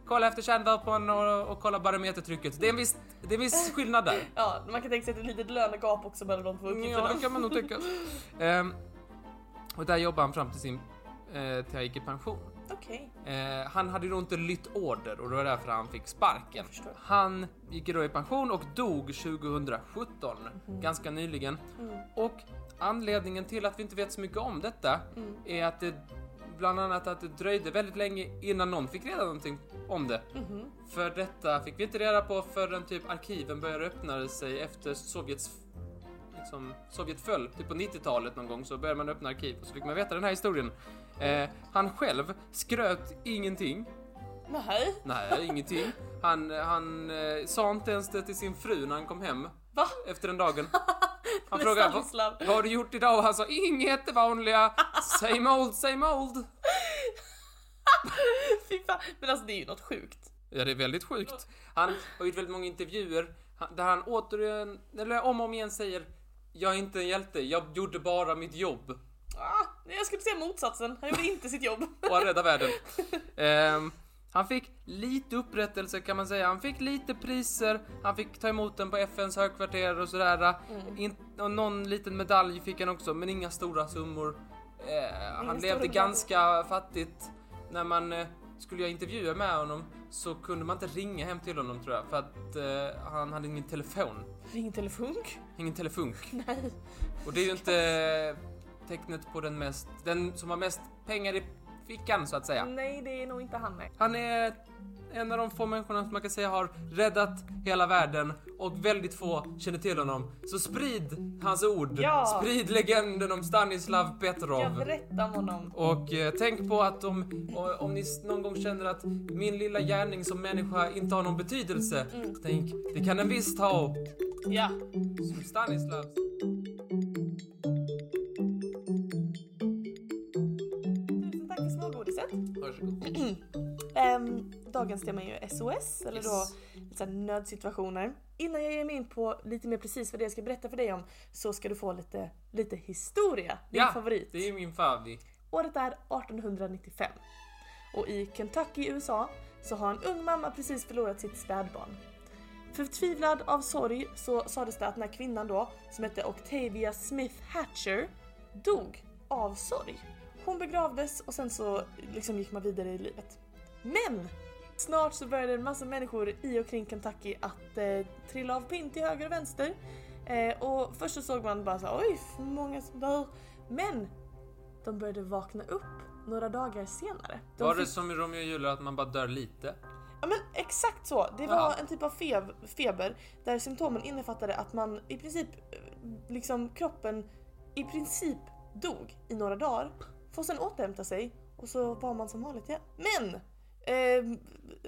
Kolla efter kärnvapen och, och kolla barometertrycket. Det är en viss, det är en viss skillnad där. *laughs* ja, man kan tänka sig att det är ett litet lönegap också mellan de två uppgifterna. Ja, det kan man nog tycka. *laughs* Ehm, och där jobbade han fram till sin... Eh, till han gick i pension. Okej. Eh, han hade då inte lytt order och det var därför han fick sparken. Han gick då i pension och dog 2017, ganska nyligen. Mm. Och anledningen till att vi inte vet så mycket om detta Mm. är att det bland annat att det dröjde väldigt länge innan någon fick reda någonting om det. Mhm. För detta fick vi inte reda på förrän typ arkiven började öppna sig efter Sovjets liksom, Sovjet föll, typ på 90-talet någon gång så började man öppna arkiv och så fick man veta den här historien. Eh, han själv skröt ingenting. Nej. Nej, ingenting. Han, han eh, sa inte ens det till sin fru när han kom hem Va? efter den dagen. *laughs* Han frågade vad, vad har du gjort idag? Och han sa inget det vanliga. Same old, same old. Fy fan. Men alltså det är ju något sjukt. Ja, det är väldigt sjukt. Han har gjort väldigt många intervjuer där han återigen, eller om och om igen säger Jag är inte en hjälte, jag gjorde bara mitt jobb jag skulle säga motsatsen. Han gjorde inte sitt jobb. och han räddade världen. *laughs* Ehm, han fick lite upprättelse kan man säga. Han fick lite priser, han fick ta emot den på FNs högkvarter och sådär. In, och någon liten medalj fick han också, men inga stora summor. Eh, han levde medaljer. ganska fattigt. När man eh, skulle göra intervjuer med honom så kunde man inte ringa hem till honom tror jag, för att eh, han hade ingen telefon. Ring telefunk? Ingen telefunk. *laughs* Nej. Och det är ju inte tecknet på den mest, den som har mest pengar i fickan så att säga. Nej, det är nog inte han nej. Han är en av de få människorna som man kan säga har räddat hela världen och väldigt få känner till honom. Så sprid hans ord. Ja. Sprid legenden om Stanislav Jag Petrov. berättar om honom. Och eh, tänk på att om, om ni någon gång känner att min lilla gärning som människa inte har någon betydelse, tänk, det kan den visst ha. Ja. Som Stanislav. Ehm, dagens tema är ju SOS, eller då lite nödsituationer. Innan jag ger mig in på lite mer precis vad det jag ska berätta för dig om så ska du få lite, lite historia. Din Ja, favorit. det är min favvi. Året är 1895. Och i Kentucky i USA så har en ung mamma precis förlorat sitt spädbarn. Förtvivlad av sorg så sades det att den här kvinnan då, som hette Octavia Smith Hatcher, dog av sorg. Hon begravdes och sen så liksom gick man vidare i livet. Men! Snart så började en massa människor i och kring Kentucky att eh, trilla av pinn till höger och vänster. Eh, och först så såg man bara så oj, många som dör. Men de började vakna upp några dagar senare. De Var det fick- som i Romeo och Julia att man bara dör lite? Ja men exakt så. Det var Ja. en typ av fev, feber där symptomen innefattade att man i princip, eh, liksom kroppen i princip dog i några dagar. Får sen återhämta sig och så var man som vanligt igen. Men! Eh,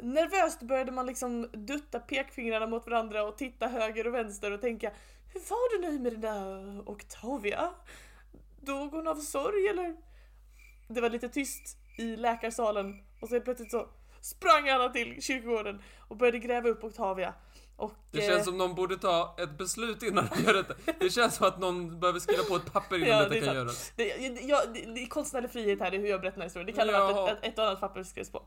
nervöst började man liksom dutta pekfingrarna mot varandra och titta höger och vänster och tänka Hur var det nu med den där Octavia? Dog hon av sorg eller? Det var lite tyst i läkarsalen och så plötsligt så sprang alla till kyrkogården och började gräva upp Octavia. Och, Det eh, känns som någon borde ta ett beslut innan de gör detta. Det känns som att någon behöver skriva på ett papper innan Ja, det detta är kan göras. Det, ja, det, det är konstnärlig frihet här, det är hur jag berättar den här historien. Det kan ha varit ett, ett, ett annat papper som skrevs på.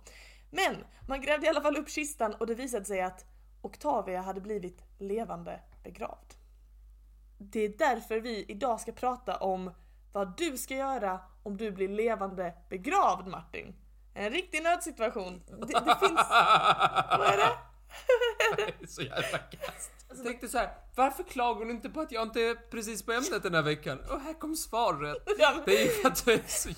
Men man grävde i alla fall upp kistan och det visade sig att Octavia hade blivit levande begravd. Det är därför vi idag ska prata om vad du ska göra om du blir levande begravd Martin. En riktig nödsituation. Det, det finns... *laughs* Vad är det? Det är så jävla kast. Jag tänkte så här, varför klagar hon inte på att jag inte är precis på ämnet den här veckan? Och här kom svaret. Det är ju för att du är så...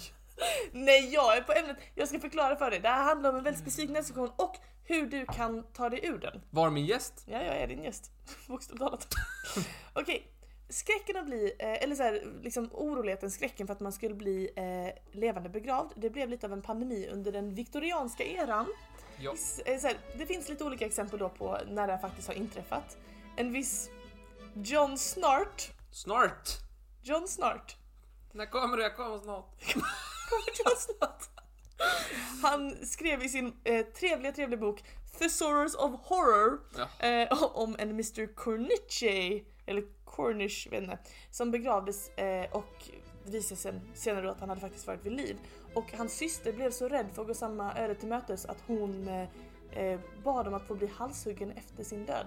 Nej, jag är på ämnet. Jag ska förklara för dig. Det här handlar om en väldigt specifik nödsituation och hur du kan ta dig ur den. Var min gäst? Ja, jag är din gäst. *laughs* Bokstavligt talat. *laughs* Okej, skräcken att bli, eh, eller så här, liksom oroligheten, skräcken för att man skulle bli eh, levande begravd, det blev lite av en pandemi under den viktorianska eran. Ja. Viss, eh, så här, det finns lite olika exempel då på när det faktiskt har inträffat. En viss John Snart, Snart! John Snart, När kommer det? Jag kommer snart. *laughs* *laughs* Han skrev i sin eh, trevliga, trevliga bok Thesaurus of Horror Ja. eh, *laughs* om en Mr Corniche, eller Cornish, vet inte, som begravdes eh, och visade sen, senare att han hade faktiskt varit vid liv. Och hans syster blev så rädd för att gå samma öde till mötes att hon eh, eh, bad om att få bli halshuggen efter sin död.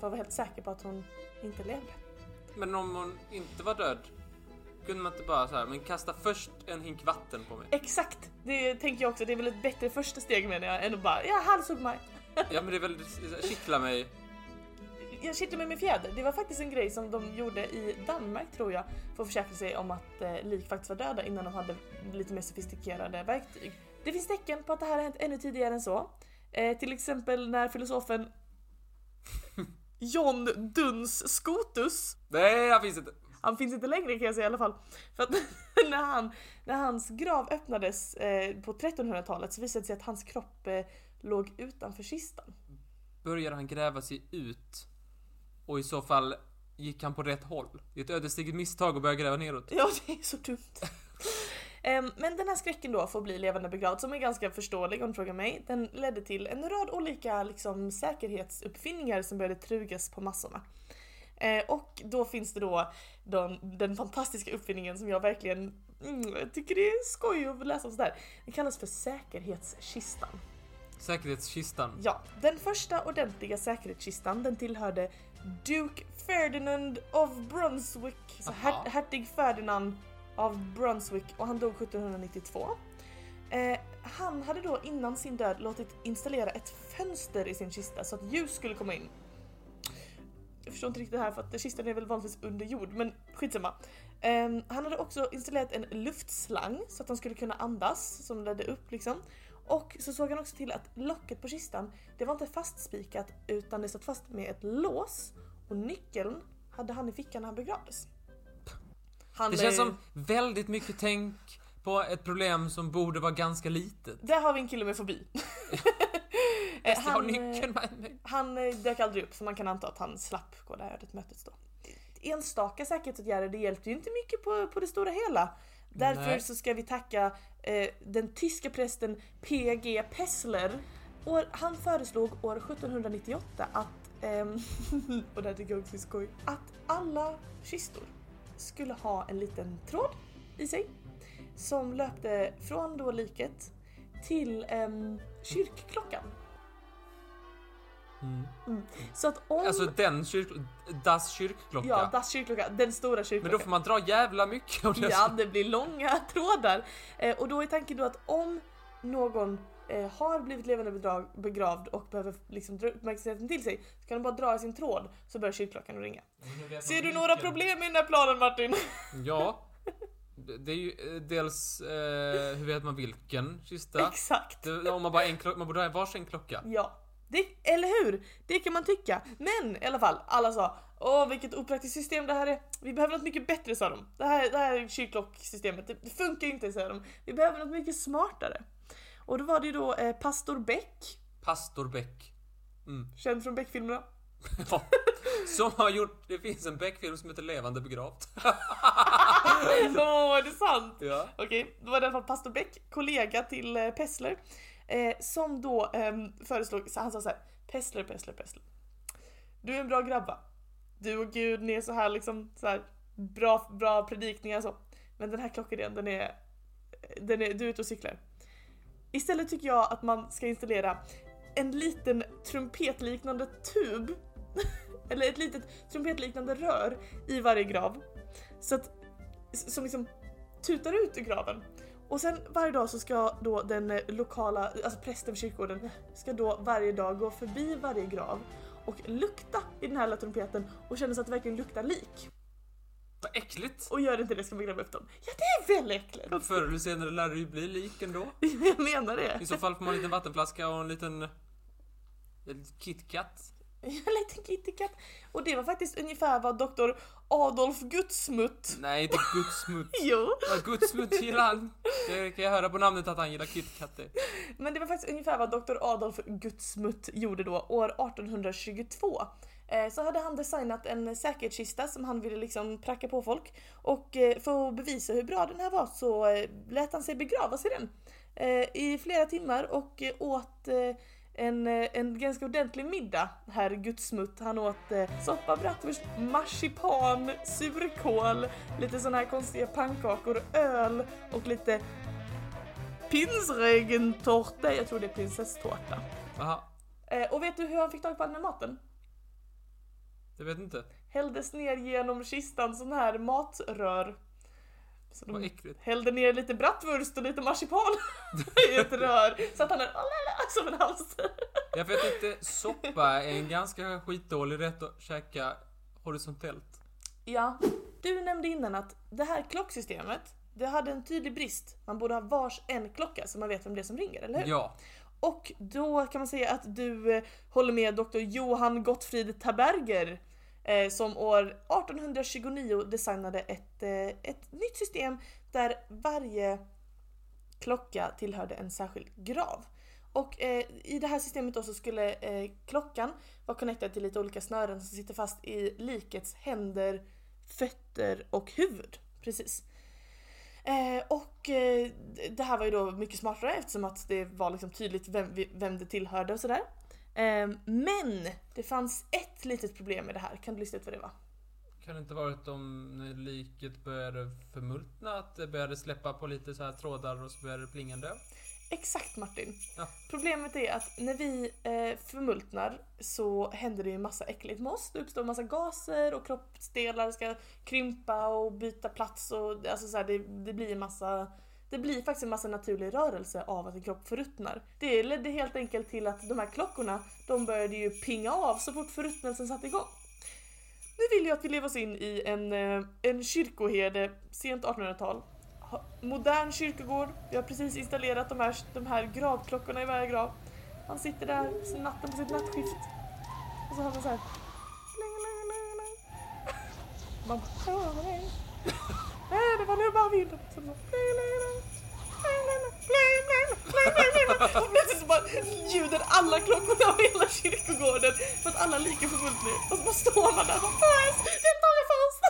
För att vara helt säker på att hon inte levde. Men om hon inte var död, kunde man inte bara så här, men kasta först en hink vatten på mig? Exakt! Det tänker jag också, det är väl ett bättre första steg menar jag än att bara ja, halshugg mig. *laughs* Ja men det är väl, kittla mig. Jag kittlade med min fjäder. Det var faktiskt en grej som de gjorde i Danmark tror jag för att försäkra sig om att eh, lik faktiskt var döda innan de hade lite mer sofistikerade verktyg. Det finns tecken på att det här har hänt ännu tidigare än så. Eh, till exempel när filosofen *laughs* John Duns Scotus Nej, jag finns inte. Han finns inte längre kan jag säga i alla fall. För att *laughs* när, han, när hans grav öppnades eh, på 1300-talet så visade det sig att hans kropp eh, låg utanför kistan. Började han gräva sig ut? Och i så fall, gick han på rätt håll? Det är ett ödesdigert misstag att börja gräva neråt. Ja, det är så dumt. *laughs* Em, Men den här skräcken då för att bli levande begravd, som är ganska förståelig om du frågar mig, den ledde till en rad olika liksom, säkerhetsuppfinningar som började trugas på massorna. Eh, och då finns det då den, den fantastiska uppfinningen som jag verkligen mm, tycker det är skoj att läsa om sådär. Den kallas för säkerhetskistan. Säkerhetskistan. Ja, den första ordentliga säkerhetskistan den tillhörde Duke Ferdinand of Brunswick, så her- hertig Ferdinand av Brunswick och han dog 1792. Eh, han hade då innan sin död låtit installera ett fönster i sin kista så att ljus skulle komma in. Jag förstår inte riktigt det här för att kistan är väl vanligtvis under jord, men skitsamma. Eh, han hade också installerat en luftslang så att han skulle kunna andas som ledde upp liksom. Och så såg han också till att locket på kistan, det var inte fastspikat utan det satt fast med ett lås och nyckeln hade han i fickan när han begravdes. Han, Det känns som väldigt mycket tänk på ett problem som borde vara ganska litet. Där har vi en kille med fobi. *laughs* Eh, Jag har han, nyckeln mig. han eh, dök aldrig upp så man kan anta att han slapp gå det här ödet mötet då. Enstaka säkerhetsåtgärder det hjälpte ju inte mycket på, på det stora hela. Därför Nej. så ska vi tacka eh, den tyska prästen P.G. Pessler. Och han föreslog år 1798 att, ehm, *laughs* och det här tycker jag också är skoj, att alla kistor skulle ha en liten tråd i sig som löpte från då liket till ehm, kyrkklockan. Mm. Så att om... Alltså den kyrk... Das kyrkklocka. ja, das kyrkklocka, den stora Men kyrkklockan. då får man dra jävla mycket av det. Ja, det blir långa *laughs* trådar. Eh, och då är tanken då att om någon eh, har blivit levande bedrag, begravd och behöver liksom dra uppmärksamheten till sig så kan de bara dra i sin tråd så börjar kyrkklockan att ringa. Ser du några problem med den här planen Martin? *laughs* Ja. Det är ju eh, dels, eh, hur vet man vilken kista? Exakt. Det, om man bara en klocka, man borde ha varsin klocka. Ja. Det, eller hur? Det kan man tycka. Men i alla fall, alla sa Åh vilket opraktiskt system det här är. Vi behöver något mycket bättre sa de. Det här, det här kyrkklocksystemet, det, det funkar inte sa de. Vi behöver något mycket smartare. Och då var det ju då eh, pastor Beck, Pastor Beck. Mm. *laughs* känd från Beck-filmerna. Ja. Som har gjort, det finns en Beck-film som heter Levande begravt. *laughs* Åh, är det sant? Ja. Okej, då var det i alla fall pastor Beck, kollega till eh, Pessler, eh, som då eh, föreslog, så han sa såhär Pessler, Pessler, Pessler. Du är en bra grabba. Du och Gud, ni är så här liksom, så här, bra, bra predikningar så. Men den här klockan, den är, den är, du är ute och cyklar. Istället tycker jag att man ska installera en liten trumpetliknande tub, *laughs* eller ett litet trumpetliknande rör i varje grav. Så att, som liksom tutar ut ur graven. Och sen varje dag så ska då den eh, lokala, alltså prästen för kyrkogården, ska då varje dag gå förbi varje grav och lukta i den här lilla trumpeten och känna så att det verkligen luktar lik. Vad äckligt. Och gör inte det ska man gräva upp dem. Ja det är väl äckligt! Förr eller senare lär det ju bli lik ändå. *laughs* Jag menar det. I så fall får man en liten vattenflaska och en liten... En KitKat. En liten kittykatt. Och det var faktiskt ungefär vad doktor Adolf Gudsmutt Nej, inte Gudsmutt. *laughs* Jo, Vad Gudsmutt gillar han. Det kan jag höra på namnet att han gillar kitkatter. men det var faktiskt ungefär vad doktor Adolf Gudsmutt gjorde då, år 1822. Eh, Så hade han designat en säkerhetskista som han ville liksom pracka på folk. Och eh, för att bevisa hur bra den här var så eh, lät han sig begravas i den. I flera timmar och åt en, eh, en ganska ordentlig middag, herr Gudsmutt. Han åt eh, soppa, bratwurst, marsipan, surkål, lite såna här konstiga pannkakor, öl och lite pinsregentårta. Jag tror det är prinsesstårta. Jaha, Eh, och vet du hur han fick tag på all den maten? jag vet inte. Hälldes ner genom kistan sån här matrör. Så Vad de äckligt. hällde ner lite bratwurst och lite marsipan *laughs* i ett rör. Så att han är *laughs* som en hamster. Jag vet inte, soppa är en ganska skitdålig rätt att käka horisontellt. Ja, du nämnde innan att det här klocksystemet, det hade en tydlig brist. Man borde ha vars en klocka så man vet vem det är som ringer, eller hur? Ja. Och då kan man säga att du eh, håller med Dr. Johann Gottfried Taberger Eh, som år 1829 designade ett, eh, ett nytt system där varje klocka tillhörde en särskild grav. Och eh, i det här systemet då så skulle eh, klockan vara connectad till lite olika snören som sitter fast i likets händer, fötter och huvud. Precis. Eh, och eh, det här var ju då mycket smartare eftersom att det var liksom tydligt vem, vem det tillhörde och sådär. Eh, men det fanns ett litet problem med det här, kan du lista ut vad det var? Kan det inte varit om när liket började förmultna, att det började släppa på lite så här trådar och så började det plingande? Exakt Martin. Ja. Problemet är att när vi eh, förmultnar så händer det ju massa äckligt med oss. Det uppstår massa gaser och kroppsdelar ska krympa och byta plats och alltså så här, det, det blir en massa det blir faktiskt en massa naturlig rörelse av att en kropp förruttnar. Det ledde helt enkelt till att de här klockorna, de började ju pinga av så fort förruttnelsen satte igång. Nu vill jag att vi lever oss in i en, eh, en kyrkoherde, sent 1800-tal. Modern kyrkogård, vi har precis installerat de här, de här gravklockorna i varje grav. Han sitter där natten på sitt nattskift. Och så har man så här. Man bara, hör. *laughs* Nej, det var nu bara vinden. *laughs* ljuder alla klockorna av hela kyrkogården för att alla är förmultna. Och så bara står man där och bara den tar jag först.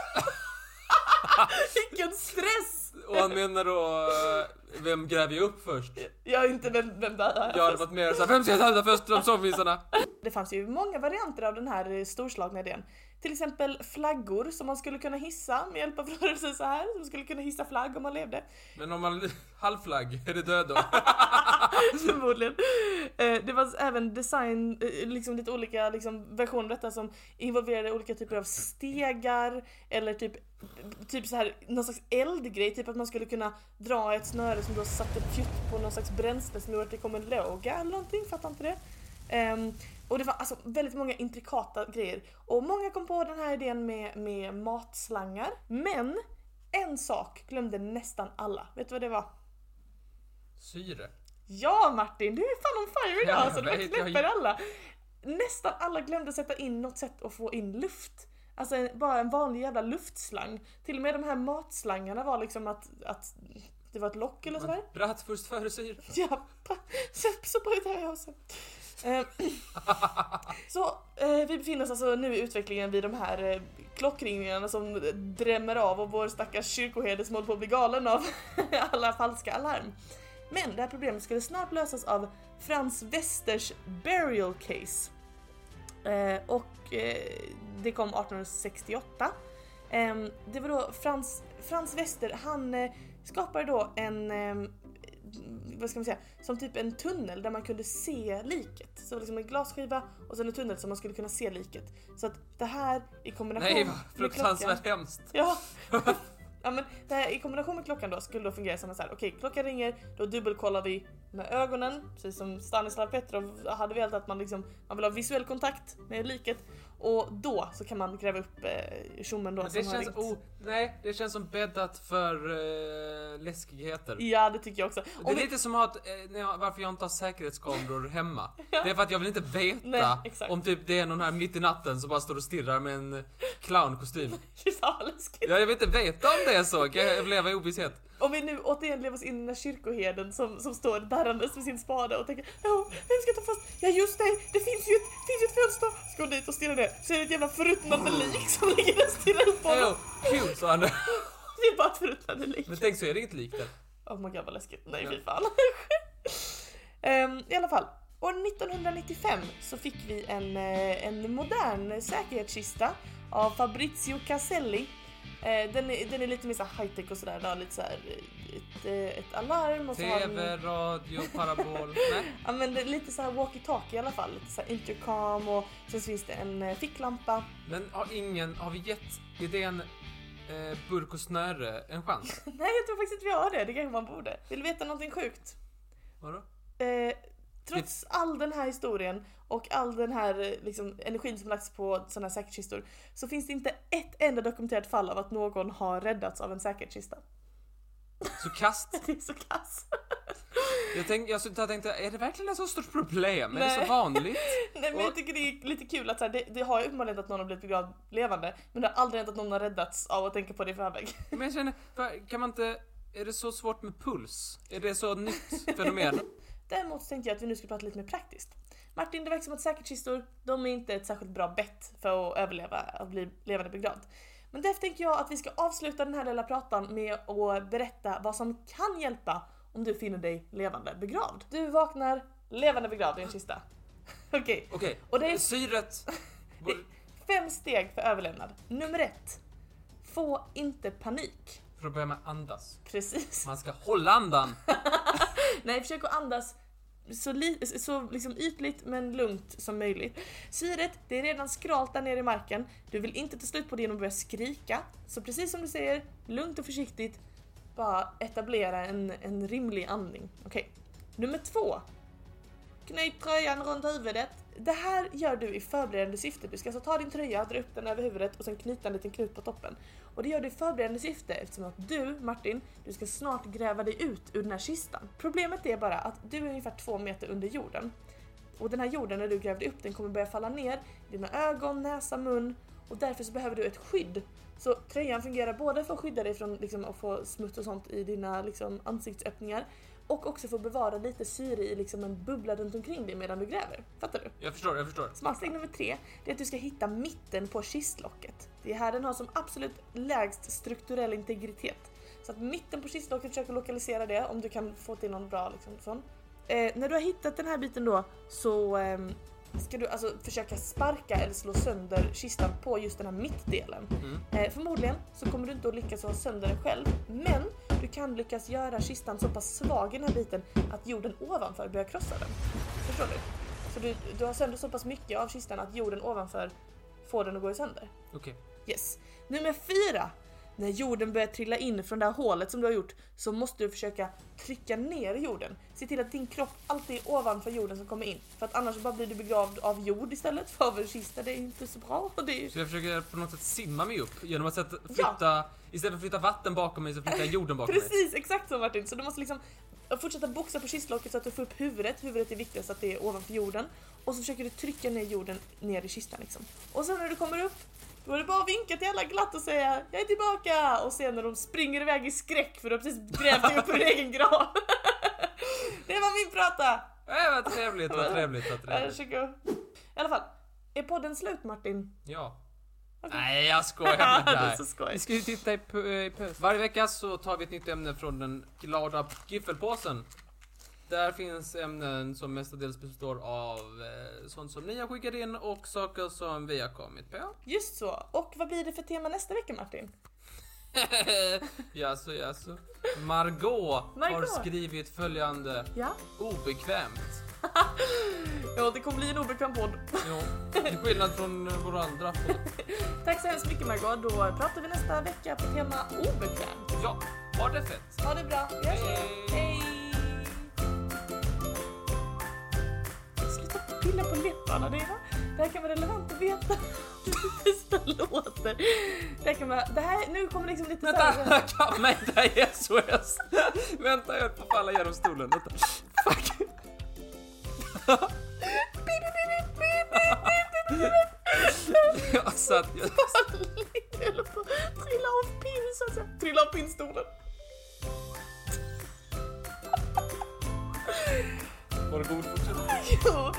Vilken stress! Och han menar då, eh, vem gräver jag upp först? Jag är inte vem, vem där är Jag hade varit mer såhär, vem ska jag hämta först? De sovvisarna? Det fanns ju många varianter av den här eh, storslagna idén. Till exempel flaggor som man skulle kunna hissa med hjälp av *laughs* rörelser så här. Som skulle kunna hissa flagg om man levde. Men om man *laughs* halvflagg, är det död då? *laughs* Förmodligen. Eh, Det fanns även design, eh, liksom lite olika liksom, versioner av detta som involverade olika typer av stegar eller typ, typ så här någon slags eldgrej, typ att man skulle kunna dra ett snöre som då satte fjutt på någon slags bränsle som gjorde att det kom en låga eller någonting, fattar inte det. Och det var alltså väldigt många intrikata grejer. Och många kom på den här idén med, med matslangar. Men en sak glömde nästan alla. Vet du vad det var? Syre. Ja Martin, du är fan on fire idag Ja, alltså, du jag- knäpper alla. Nästan alla glömde sätta in något sätt att få in luft. Alltså en- bara en vanlig jävla luftslang. Till och med de här matslangarna var liksom att, att det var ett lock eller sådär. Bratwurst före syre. Ja, *laughs* så, så började jag också. Ehm, *clears throat* så eh, vi befinner oss alltså nu i utvecklingen vid de här eh, klockringningarna som drämmer av och vår stackars kyrkoherde som håller på att bli galen av *laughs* alla falska alarm. Men det här problemet skulle snart lösas av Frans Westers burial case. Eh, och det kom 1868. Ehm, det var då Frans, Frans Wester, han skapade då en, ehm, vad ska man säga, som typ en tunnel där man kunde se liket. Så det var liksom en glasskiva och sen en tunnel som man skulle kunna se liket. Så att det här i kombination Nej, vad fruktansvärt hemskt. Ja. *laughs* ja men det här, i kombination med klockan då skulle då fungera som så här, okej klockan ringer, då dubbelkollar vi med ögonen, precis som Stanislav Petrov hade velat att man liksom, man vill ha visuell kontakt med liket och då så kan man gräva upp eh, tjommen då Men som det känns, oh, nej, det känns som bäddat för uh, läskigheter. Ja det tycker jag också. Det Om är vi- lite som att, eh, jag, varför jag inte har säkerhetskameror *laughs* hemma. Ja. Det är för att jag vill inte veta Nej, om typ det är någon här mitt i natten som bara står och stirrar med en clownkostym. *laughs* Det. Ja, jag vill inte veta om det är så, kan jag leva i ovisshet? Om vi nu återigen lever oss in i den här kyrkoherden som, som står darrandes med sin spade och tänker ja, vem ska ta fast? Ja just det, det finns ju ett, finns ju ett fönster. Ska gå dit och stirra ner så är det ett jävla förruttnande lik som ligger där och stirrar upp på honom. Kul sa han. *laughs* Det är bara förruttnande lik. Men tänk så är det inget lik där. Oh my god vad läskigt. Nej fy fan. *laughs* Ehm, I alla fall. År 1995 så fick vi en, eh, en modern säkerhetskista av Fabrizio Caselli. Eh, Den är, den är lite mer så här high-tech och sådär. Det har lite så här ett, eh, ett alarm och så har den... TV, radio, *laughs* parabol. Ja men det är lite så här walkie-talkie i alla fall. Lite så intercom och sen så finns det en ficklampa. Men har ingen, har vi gett idén eh, burk och snöre en chans? *laughs* Nej jag tror faktiskt inte vi har det. Det kanske man borde. Vill du veta någonting sjukt? Vadå? Eh, trots all den här historien och all den här eh, liksom, energin som lagts på sådana här säkerhetskistor så finns det inte ett enda dokumenterat fall av att någon har räddats av en säkerhetskista. Så kast. *laughs* Det är så kass. *laughs* Jag, tänk, jag tänkte, tänkte, är det verkligen ett så stort problem? Är det Nej. så vanligt? *laughs* Nej men jag tycker det är lite kul att så här, det, det har ju uppenbarligen att någon har blivit begravd levande men det har aldrig hänt att någon har räddats av att tänka på det i förväg. *laughs* Men jag känner, kan man inte, är det så svårt med puls? Är det så nytt fenomen? *laughs* Däremot så tänkte jag att vi nu ska prata lite mer praktiskt. Martin, det verkar som att säkerhetskistor, de är inte ett särskilt bra bett för att överleva och bli levande begravd. Men därför tänker jag att vi ska avsluta den här lilla pratan med att berätta vad som kan hjälpa om du finner dig levande begravd. Du vaknar levande begravd i en kista. Okej, Okej, Och det är- syret... *laughs* det är fem steg för överlevnad. Nummer ett. Få inte panik. För att börja med andas. Precis. Man ska hålla andan. *laughs* Nej, försök att andas så, li- så liksom ytligt men lugnt som möjligt. Syret, det är redan skralt där nere i marken. Du vill inte ta slut på det genom att börja skrika. Så precis som du säger, lugnt och försiktigt, bara etablera en, en rimlig andning. Okej. Nummer två. Knyt tröjan runt huvudet. Det här gör du i förberedande syfte. Du ska alltså ta din tröja, dra upp den över huvudet och sen knyta en liten knut på toppen. Och det gör du i förberedande syfte eftersom att du, Martin, du ska snart gräva dig ut ur den här kistan. Problemet är bara att du är ungefär två meter under jorden. Och den här jorden, när du gräver upp, den kommer börja falla ner i dina ögon, näsa, mun och därför så behöver du ett skydd. Så tröjan fungerar både för att skydda dig från liksom, att få smuts och sånt i dina liksom, ansiktsöppningar och också för att bevara lite syre i liksom, en bubbla runt omkring dig medan du gräver. Fattar du? Jag förstår, jag förstår. Smartsteg nummer tre det är att du ska hitta mitten på kistlocket. Det är här den har som absolut lägst strukturell integritet. Så att mitten på kistlocket, försök att lokalisera det om du kan få till någon bra liksom, sån. Eh, när du har hittat den här biten då så ehm, ska du alltså försöka sparka eller slå sönder kistan på just den här mittdelen. Mm. Eh, förmodligen så kommer du inte att lyckas ha sönder den själv, men du kan lyckas göra kistan så pass svag i den här biten att jorden ovanför börjar krossa den. Förstår du? Så du, du har sönder så pass mycket av kistan att jorden ovanför får den att gå sönder. Okej. Yes. Nummer fyra. När jorden börjar trilla in från det här hålet som du har gjort så måste du försöka trycka ner jorden. Se till att din kropp alltid är ovanför jorden som kommer in. För att annars bara blir du begravd av jord istället för av en kista. Det är inte så bra. Är... Så jag försöker på något sätt simma mig upp genom att sätta, flytta, istället för att flytta vatten bakom mig så flyttar jag jorden bakom mig. *laughs* Precis, exakt så Martin. Så du måste liksom fortsätta boxa på kistlocket så att du får upp huvudet. Huvudet är viktigast att det är ovanför jorden. Och så försöker du trycka ner jorden ner i kistan liksom. Och sen när du kommer upp då är det bara att vinka till alla glatt och säga jag är tillbaka! Och sen när de springer iväg i skräck för du har precis grävt dig upp ur egen grav. *laughs* det var min prata! Äh, vad trevligt, vad trevligt, vad trevligt. I alla fall, är podden slut Martin? Ja. Okej. Nej, jag skojar *laughs* med dig. skoj. Vi ska ju titta i, i. Varje vecka så tar vi ett nytt ämne från den glada giffelpåsen. Där finns ämnen som mestadels består av eh, sånt som ni har skickat in och saker som vi har kommit på. Just så. Och vad blir det för tema nästa vecka Martin? *laughs* jaså, jaså. Margot, har Margot. skrivit följande Ja? obekvämt. *laughs* Ja, det kommer bli en obekväm podd. Jo, till skillnad från eh, våra andra podd. *laughs* Tack så hemskt mycket Margot. Då pratar vi nästa vecka på tema obekvämt. Ja, ha det fett. Ha det bra. Vi hörs igen. Hej. Hej! Trilla på läpparna. Det, det här kan vara relevant att veta hur det låter. Det här kan vara, det här, nu kommer liksom lite Vänta, såhär... kamma inte i SOS! Vänta, jag höll på att falla genom stolen. Vänta. Fuck. Jag satt... Jag, höll på att trilla av pinn så att säga. Trilla av pinnstolen. var det god fortsättning? Jo,